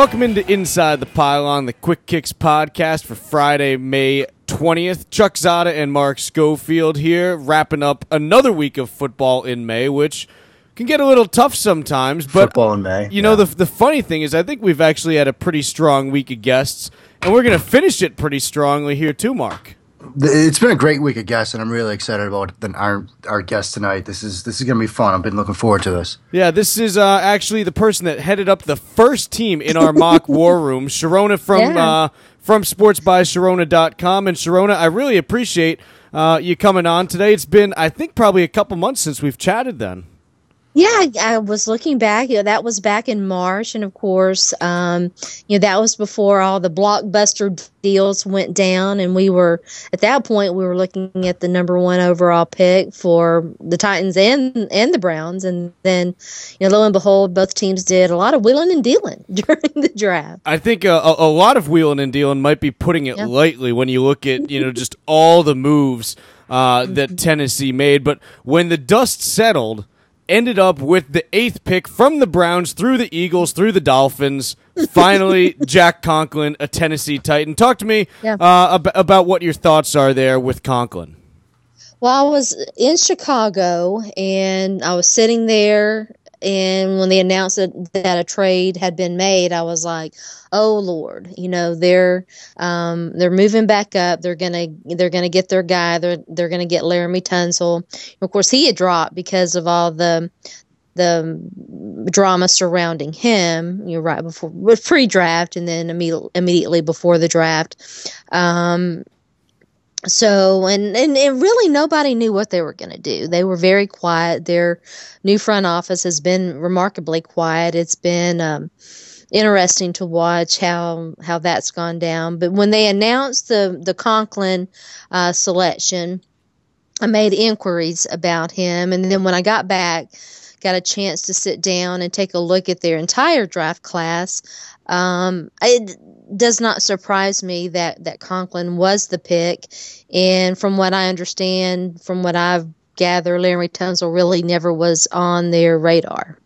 Welcome into Inside the Pylon, the Quick Kicks podcast for Friday, May 20th. Chuck Zodda and Mark Schofield here, wrapping up another week of football in May, which can get a little tough sometimes. But Football in May, You know, yeah. the, the funny thing is, I think we've actually had a pretty strong week of guests, and we're going to finish it pretty strongly here, too, Mark. Th- It's been a great week of guests, and I'm really excited about the, our our guest tonight. This is this is gonna be fun. I've been looking forward to this. Yeah, this is uh, actually the person that headed up the first team in our mock war room, Sharona from Yeah. uh, from sportsbysharona.com. And Sharona, I really appreciate uh, you coming on today. It's been, I think, probably a couple months since we've chatted then. Yeah, I, was looking back. You know, that was back in March, and of course, um, you know, that was before all the blockbuster deals went down, and we were at that point we were looking at the number one overall pick for the Titans and and the Browns, and then you know, lo and behold, both teams did a lot of wheeling and dealing during the draft. I think a, a lot of wheeling and dealing might be putting it Yeah. lightly when you look at you know just all the moves uh, that Tennessee made. But when the dust settled, ended up with the eighth pick from the Browns through the Eagles through the Dolphins. Finally, Jack Conklin, a Tennessee Titan. Talk to me Yeah. uh, ab- about what your thoughts are there with Conklin. Well, I was in Chicago and I was sitting there, and when they announced that, that a trade had been made, I was like, "Oh Lord, you know they're um, they're moving back up. They're gonna they're gonna get their guy. They're they're gonna get Laremy Tunsil. Of course, he had dropped because of all the the drama surrounding him. You know, right before pre-draft, and then immediately immediately before the draft." Um, so and, and and really nobody knew what they were going to do. They were very quiet. Their new front office has been remarkably quiet. It's been um, interesting to watch how how that's gone down. But when they announced the the conklin uh, selection i made inquiries about him. And then when i got back got a chance to sit down and take a look at their entire draft class um, it does not surprise me that that Conklin was the pick, and from what I understand, from what I've gathered, Larry Tunsil really never was on their radar.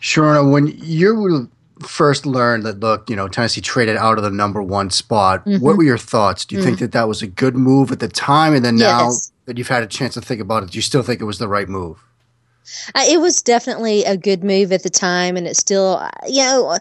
Sharona, when you first learned that look, you know, Tennessee traded out of the number one spot, Mm-hmm. what were your thoughts? Do you think that that was a good move at the time, and then now Yes. that you've had a chance to think about it, do you still think it was the right move? Uh, it was definitely a good move at the time, and it's still, uh, you know,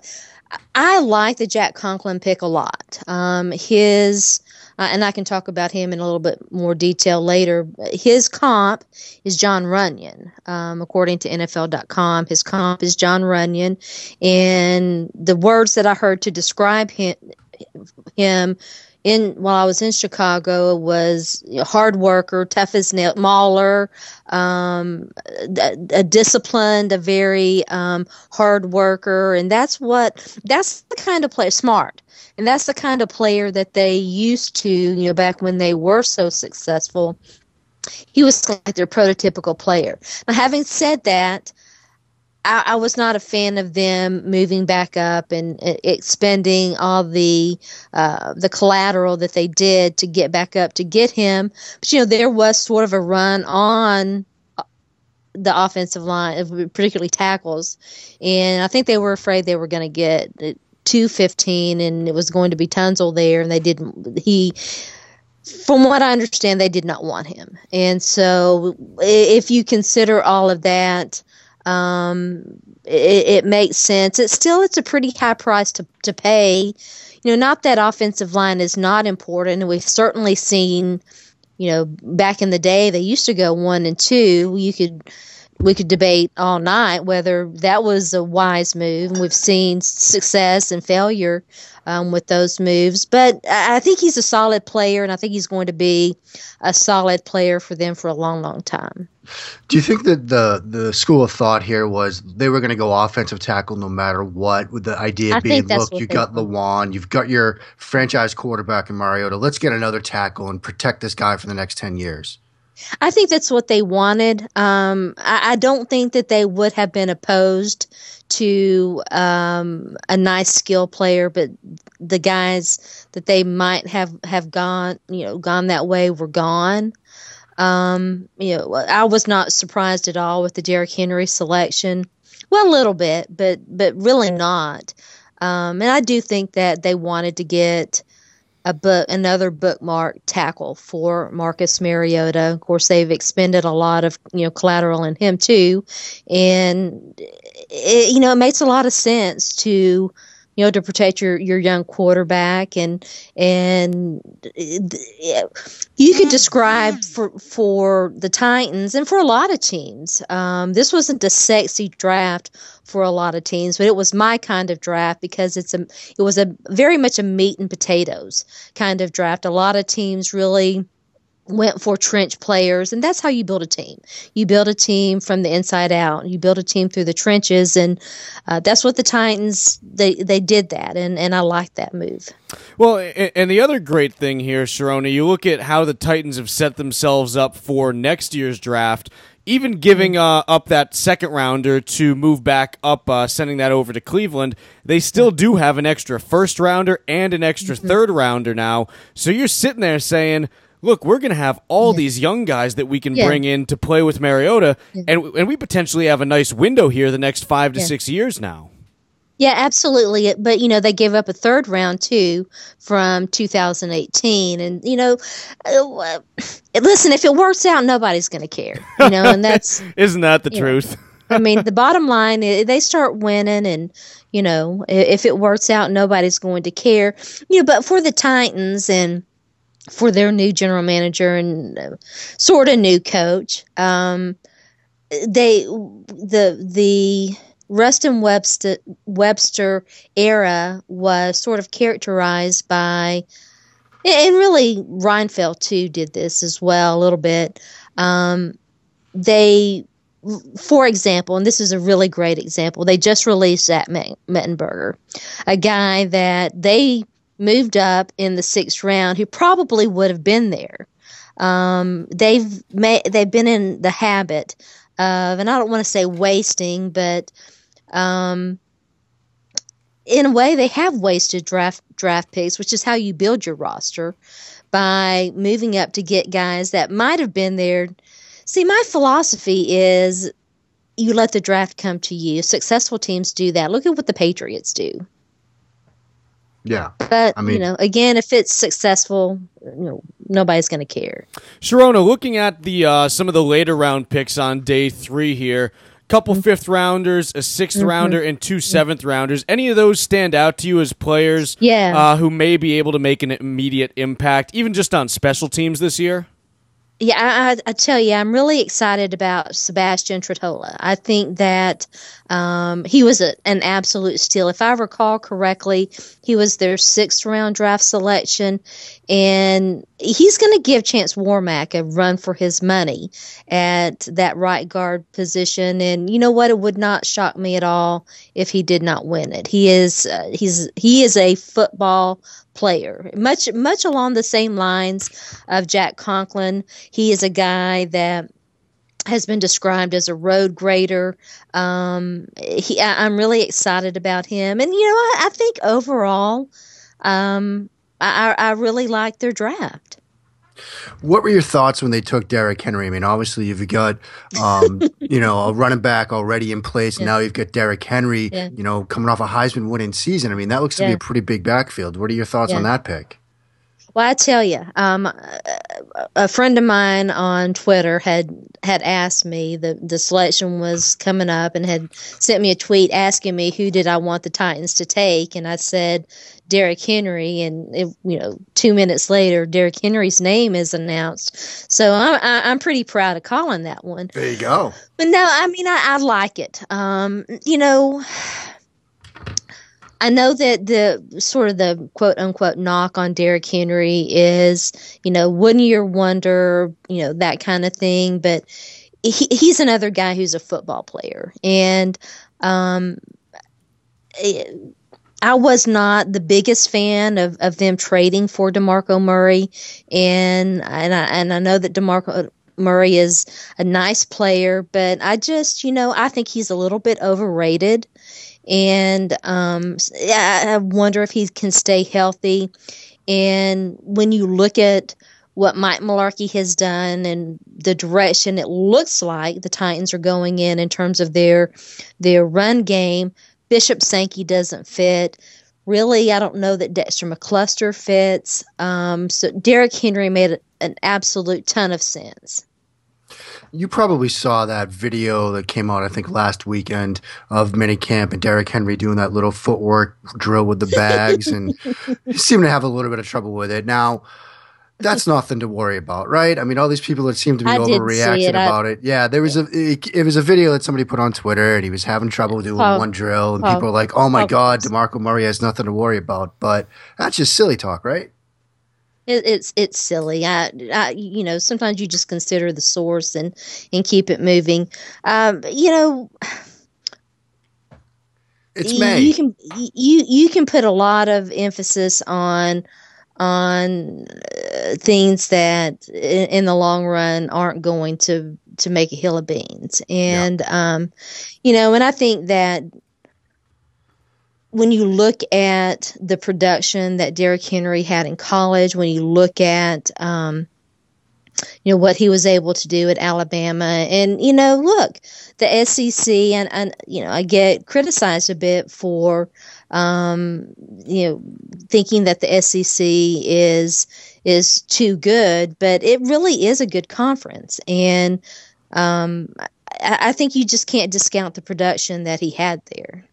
I like the Jack Conklin pick a lot. Um, his, uh, and I can talk about him in a little bit more detail later. His comp is Jon Runyan, um, according to NFL.com. His comp is Jon Runyan, and the words that I heard to describe him, him in while I was in Chicago was a hard worker, tough as nail, mauler, um, a, a disciplined, a very um, hard worker, and that's what that's the kind of player smart, and that's the kind of player that they used to, you know, back when they were so successful. He was like their prototypical player. Now, having said that. I, I was not a fan of them moving back up and uh, expending all the uh, the collateral that they did to get back up to get him. But you know, there was sort of a run on uh, the offensive line, uh, particularly tackles, and I think they were afraid they were going to get uh, two fifteen, and it was going to be Tunsil there, and they didn't. He from what I understand, they did not want him. And so, if you consider all of that, um, it, it makes sense. It's still it's a pretty high price to to pay. You know, not that offensive line is not important. We've certainly seen, you know, back in the day they used to go one and two. You could we could debate all night whether that was a wise move. We've seen success and failure um, with those moves. But I think he's a solid player, and I think he's going to be a solid player for them for a long, long time. Do you think that the the school of thought here was they were going to go offensive tackle no matter what, with the idea I being, look, you got. Lewan, you've got your franchise quarterback in Mariota. Let's get another tackle and protect this guy for the next ten years. I think that's what they wanted. Um, I, I don't think that they would have been opposed to um, a nice skill player, but the guys that they might have have gone, you know, gone that way were gone. Um, you know, I was not surprised at all with the Derrick Henry selection. Well, a little bit, but but really not. Um, and I do think that they wanted to get a book, another bookmark tackle for Marcus Mariota. Of course, they've expended a lot of you know collateral in him too, and it, you know it makes a lot of sense to you know, to protect your, your young quarterback and and you could describe for for the Titans and for a lot of teams. Um, this wasn't a sexy draft for a lot of teams, but it was my kind of draft because it's a it was a very much a meat and potatoes kind of draft. A lot of teams really went for trench players and that's how you build a team you build a team from the inside out you build a team through the trenches and uh, that's what the titans they they did that and and i like that move well and the other great thing here sharona you look at how the titans have set themselves up for next year's draft even giving mm-hmm. uh, up that second rounder to move back up, uh, sending that over to Cleveland, they still do have an extra first rounder and an extra mm-hmm. third rounder now. So you're sitting there saying, look, we're going to have all yeah. these young guys that we can yeah. bring in to play with Mariota, yeah. and and we potentially have a nice window here the next five to six years now. Yeah, absolutely. But you know, they gave up a third round too from 2018, and you know, uh, listen, if it works out, nobody's going to care. You know, and that's isn't that the truth? I mean, the bottom line they start winning, and you know, if it works out, nobody's going to care. You know, but for the Titans and for their new general manager and uh, sort of new coach. Um, they the the Ruston Webster Webster era was sort of characterized by, and really Reinfeldt too did this as well a little bit. Um, they, for example, and this is a really great example, they just released Zach Mettenberger, a guy that they moved up in the sixth round who probably would have been there. Um, they've they've been in the habit of, and I don't want to say wasting, but um, in a way they have wasted draft draft picks, which is how you build your roster by moving up to get guys that might have been there. See, my philosophy is you let the draft come to you. Successful teams do that. Look at what the Patriots do. Yeah. But, I mean, you know, again, if it's successful, you know, nobody's going to care. Sharona, looking at the uh, some of the later round picks on day three here, couple mm-hmm. fifth rounders, a 6th mm-hmm. rounder, and two seventh rounders. Any of those stand out to you as players yeah. Uh, who may be able to make an immediate impact, even just on special teams this year? Yeah, I, I, tell you, I'm really excited about Sebastian Tretola. I think that um, he was a, an absolute steal. If I recall correctly, he was their sixth round draft selection, and he's going to give Chance Warmack a run for his money at that right guard position. And you know what? It would not shock me at all if he did not win it. He is uh, he's he is a football player, much much along the same lines of Jack Conklin. He is a guy that has been described as a road grader. Um, he, I, am really excited about him, and you know, I, I think overall, um, I, I really like their draft. What were your thoughts when they took Derrick Henry? I mean, obviously you've got, um, you know, a running back already in place. Yeah. Now you've got Derrick Henry, yeah. you know, coming off a Heisman winning season. I mean, that looks to yeah. be a pretty big backfield. What are your thoughts on that pick? Well, I tell you, um, a friend of mine on Twitter had had asked me the the selection was coming up and had sent me a tweet asking me who did I want the Titans to take, and I said Derrick Henry, and it, you know, two minutes later, Derrick Henry's name is announced. So I'm I'm pretty proud of calling that one. There you go. But no, I mean I, I like it. Um, you know I know that the sort of the quote unquote knock on Derrick Henry is, you know, one year wonder, you know, that kind of thing. But he, he's another guy who's a football player. And um, it, I was not the biggest fan of, of them trading for DeMarco Murray. And, and, I, and I know that DeMarco Murray is a nice player, but I just, you know, I think he's a little bit overrated and um, I wonder if he can stay healthy. And when you look at what Mike Mularkey has done and the direction it looks like the Titans are going in in terms of their their run game. Bishop Sankey doesn't fit. Really, I don't know that Dexter McCluster fits. Um, so Derrick Henry made an absolute ton of sense. You probably saw that video that came out, I think, last weekend of minicamp and Derrick Henry doing that little footwork drill with the bags, and he seemed to have a little bit of trouble with it. Now, that's nothing to worry about, right? I mean, all these people that seem to be I overreacting it. about I, it. Yeah, there was a it, it, was a video that somebody put on Twitter, and he was having trouble doing oh, one drill, and oh, people are like, "Oh my oh, God, Demarco Murray has nothing to worry about." But that's just silly talk, right? It, it's it's silly. I, I, you know sometimes you just consider the source and and keep it moving. Um, you know. It's May. You can you you can put a lot of emphasis on on uh, things that in, in, the long run aren't going to to make a hill of beans and yeah. um you know and i think that when you look at the production that Derrick Henry had in college, when you look at um, you know what he was able to do at Alabama, and you know, look, the SEC, and, and you know, I get criticized a bit for um, you know, thinking that the SEC is is too good, but it really is a good conference, and um, I, I think you just can't discount the production that he had there.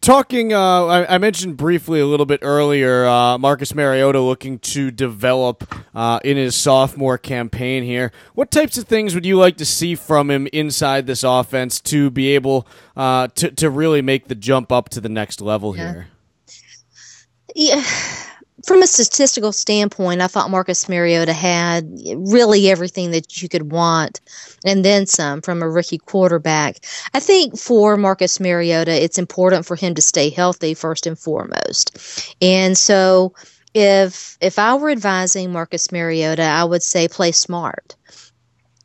Talking, uh, I, I, mentioned briefly a little bit earlier, uh, Marcus Mariota looking to develop uh, in his sophomore campaign here. What types of things would you like to see from him inside this offense to be able uh, to to really make the jump up to the next level yeah. here? Yeah from a statistical standpoint, I thought Marcus Mariota had really everything that you could want and then some from a rookie quarterback. I think for Marcus Mariota, it's important for him to stay healthy first and foremost. And so if if I were advising Marcus Mariota, I would say play smart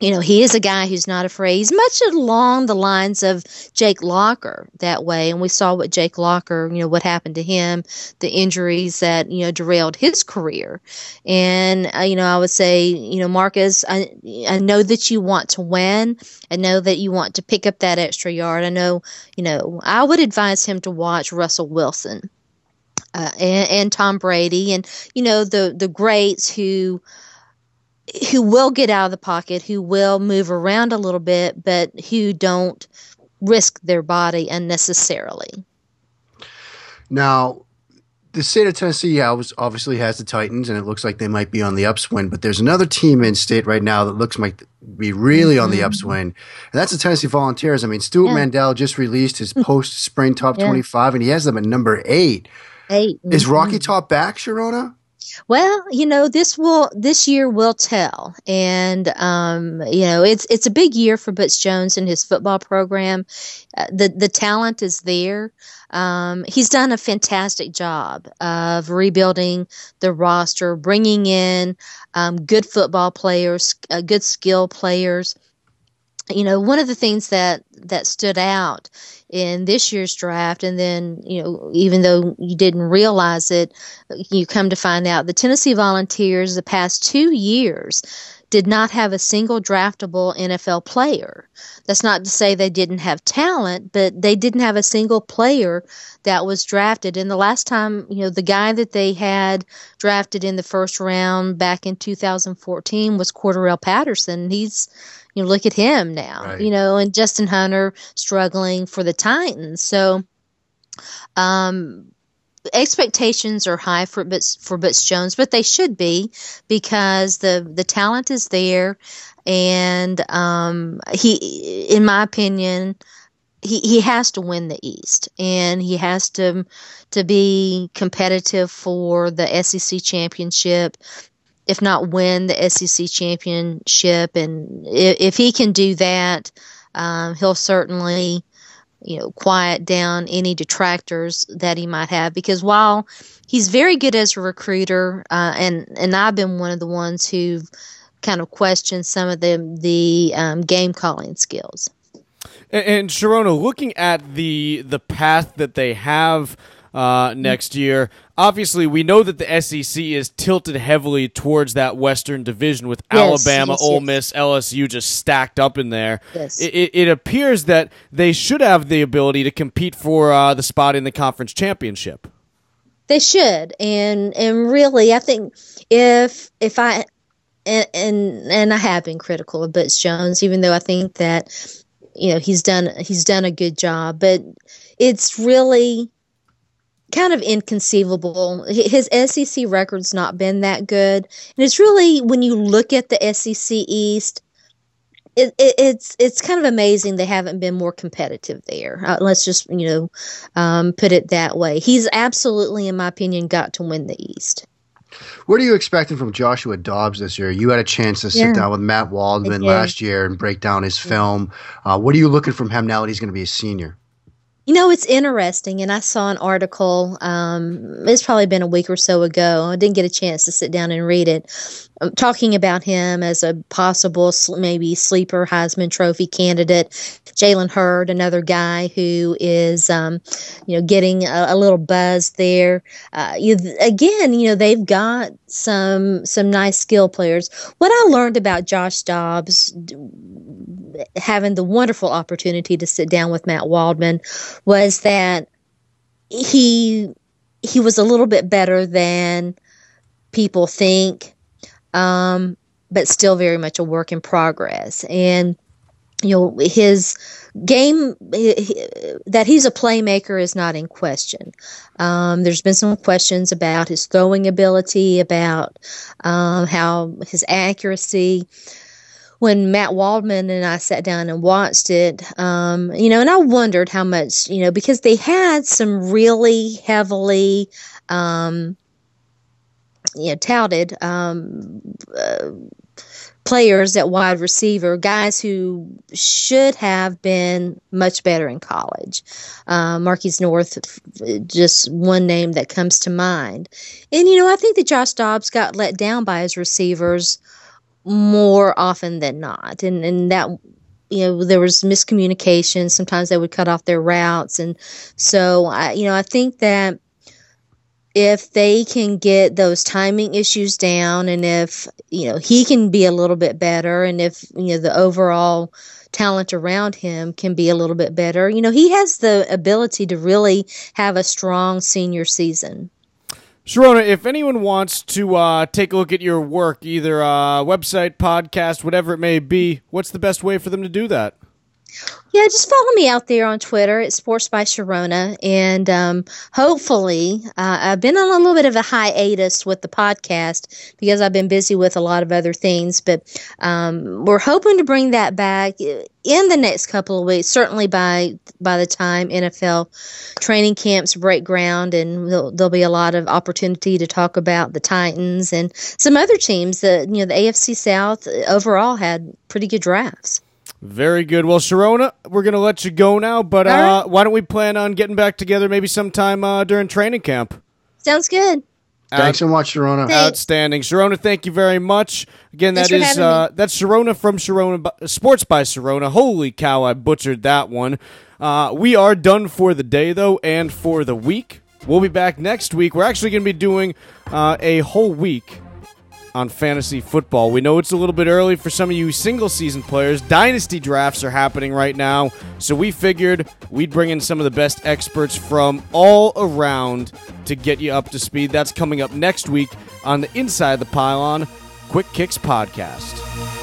you know, he is a guy who's not afraid. He's much along the lines of Jake Locker that way. And we saw what Jake Locker, you know, what happened to him, the injuries that, you know, derailed his career. And, uh, you know, I would say, you know, Marcus, I, I know that you want to win. I know that you want to pick up that extra yard. I know, you know, I would advise him to watch Russell Wilson. Uh, and, and Tom Brady, and you know the the greats who who will get out of the pocket, who will move around a little bit, but who don't risk their body unnecessarily. Now, the state of Tennessee obviously has the Titans, and it looks like they might be on the upswing. But there's another team in state right now that looks like be really mm-hmm. on the mm-hmm. upswing, and that's the Tennessee Volunteers. I mean, Stewart yeah. Mandel just released his mm. post spring top yeah. 25, and he has them at number eight. Eight. Mm-hmm. Is Rocky Top back, Sharona? Well, you know, this will this year will tell, and um, you know, it's it's a big year for Butch Jones and his football program. Uh, the the talent is there. Um, he's done a fantastic job of rebuilding the roster, bringing in um, good football players, uh, good skill players. You know, one of the things that that stood out in this year's draft. And then, you know, even though you didn't realize it, you come to find out the Tennessee Volunteers the past two years did not have a single draftable NFL player. That's not to say they didn't have talent, but they didn't have a single player that was drafted. And the last time, you know, the guy that they had drafted in the first round back in 2014 was Cordarrelle Patterson. He's you know, look at him now, right. you know, and Justin Hunter struggling for the Titans. So, um, expectations are high for Butch, for Butch Jones, but they should be because the the talent is there, and um, he, in my opinion, he, he has to win the East, and he has to to be competitive for the SEC championship if not win the SEC championship. And if, if he can do that, um, he'll certainly, you know, quiet down any detractors that he might have. Because while he's very good as a recruiter, uh, and and I've been one of the ones who've kind of questioned some of the the um, game calling skills. And, and Sharona, looking at the the path that they have uh, next year. Obviously, we know that the SEC is tilted heavily towards that Western Division with yes, Alabama, yes, Ole. Miss, LSU just stacked up in there. Yes. It, it, it, appears that they should have the ability to compete for uh, the spot in the conference championship. They should, and and really, I think if if I and and, and I have been critical of Butch Jones, even though I think that you know he's done he's done a good job, but it's really kind of inconceivable. His SEC record's not been that good, and it's really when you look at the SEC East, it, it, it's it's kind of amazing they haven't been more competitive there. Uh, let's just you know um, put it that way. He's absolutely, in my opinion, got to win the East. What are you expecting from Joshua Dobbs this year? You had a chance to sit yeah. down with Matt Waldman last year and break down his film. Uh, what are you looking from him now that he's going to be a senior? You know, it's interesting, and I saw an article. Um, it's probably been a week or so ago. I didn't get a chance to sit down and read it, um, talking about him as a possible maybe sleeper Heisman Trophy candidate. Jalen Hurd, another guy who is, um, you know, getting a, a little buzz there. Uh, you, again, you know, they've got some some nice skill players. What I learned about Josh Dobbs having the wonderful opportunity to sit down with Matt Waldman was that he he was a little bit better than people think, um, but still very much a work in progress. And you know his game that he's a playmaker is not in question. Um, there's been some questions about his throwing ability, about um, how his accuracy when Matt Waldman and I sat down and watched it, um, you know, and I wondered how much, you know, because they had some really heavily, um, you know, touted um, uh, players at wide receiver, guys who should have been much better in college. Uh, North, just one name that comes to mind. And, you know, I think that Josh Dobbs got let down by his receivers more often than not. And, and that, you know, there was miscommunication. Sometimes they would cut off their routes. And so, I, you know, I think that if they can get those timing issues down and if, you know, he can be a little bit better and if, you know, the overall talent around him can be a little bit better, you know, he has the ability to really have a strong senior season. Sharona, if anyone wants to uh, take a look at your work, either uh, website, podcast, whatever it may be, what's the best way for them to do that? Yeah, just follow me out there on Twitter. It's Sports by Sharona, And um, hopefully, uh, I've been on a little bit of a hiatus with the podcast because I've been busy with a lot of other things. But um, we're hoping to bring that back in the next couple of weeks, certainly by by the time NFL training camps break ground, and there'll, there'll, be a lot of opportunity to talk about the Titans and some other teams. That you know, the AFC South overall had pretty good drafts. Very good. Well, Sharona, we're going to let you go now, but uh, right. why don't we plan on getting back together maybe sometime uh, during training camp? Sounds good. Thanks so much, Sharona. Outstanding, Sharona. Thank you very much. Again, that is uh, that's Sharona from Sharona Sports by Sherronna. Holy cow, I butchered that one. Uh, we are done for the day though, and for the week. We'll be back next week. We're actually going to be doing uh, a whole week on fantasy football. We know it's a little bit early for some of you single season players. Dynasty drafts are happening right now, so we figured we'd bring in some of the best experts from all around to get you up to speed. That's coming up next week on the Inside the Pylon Quick Kicks podcast.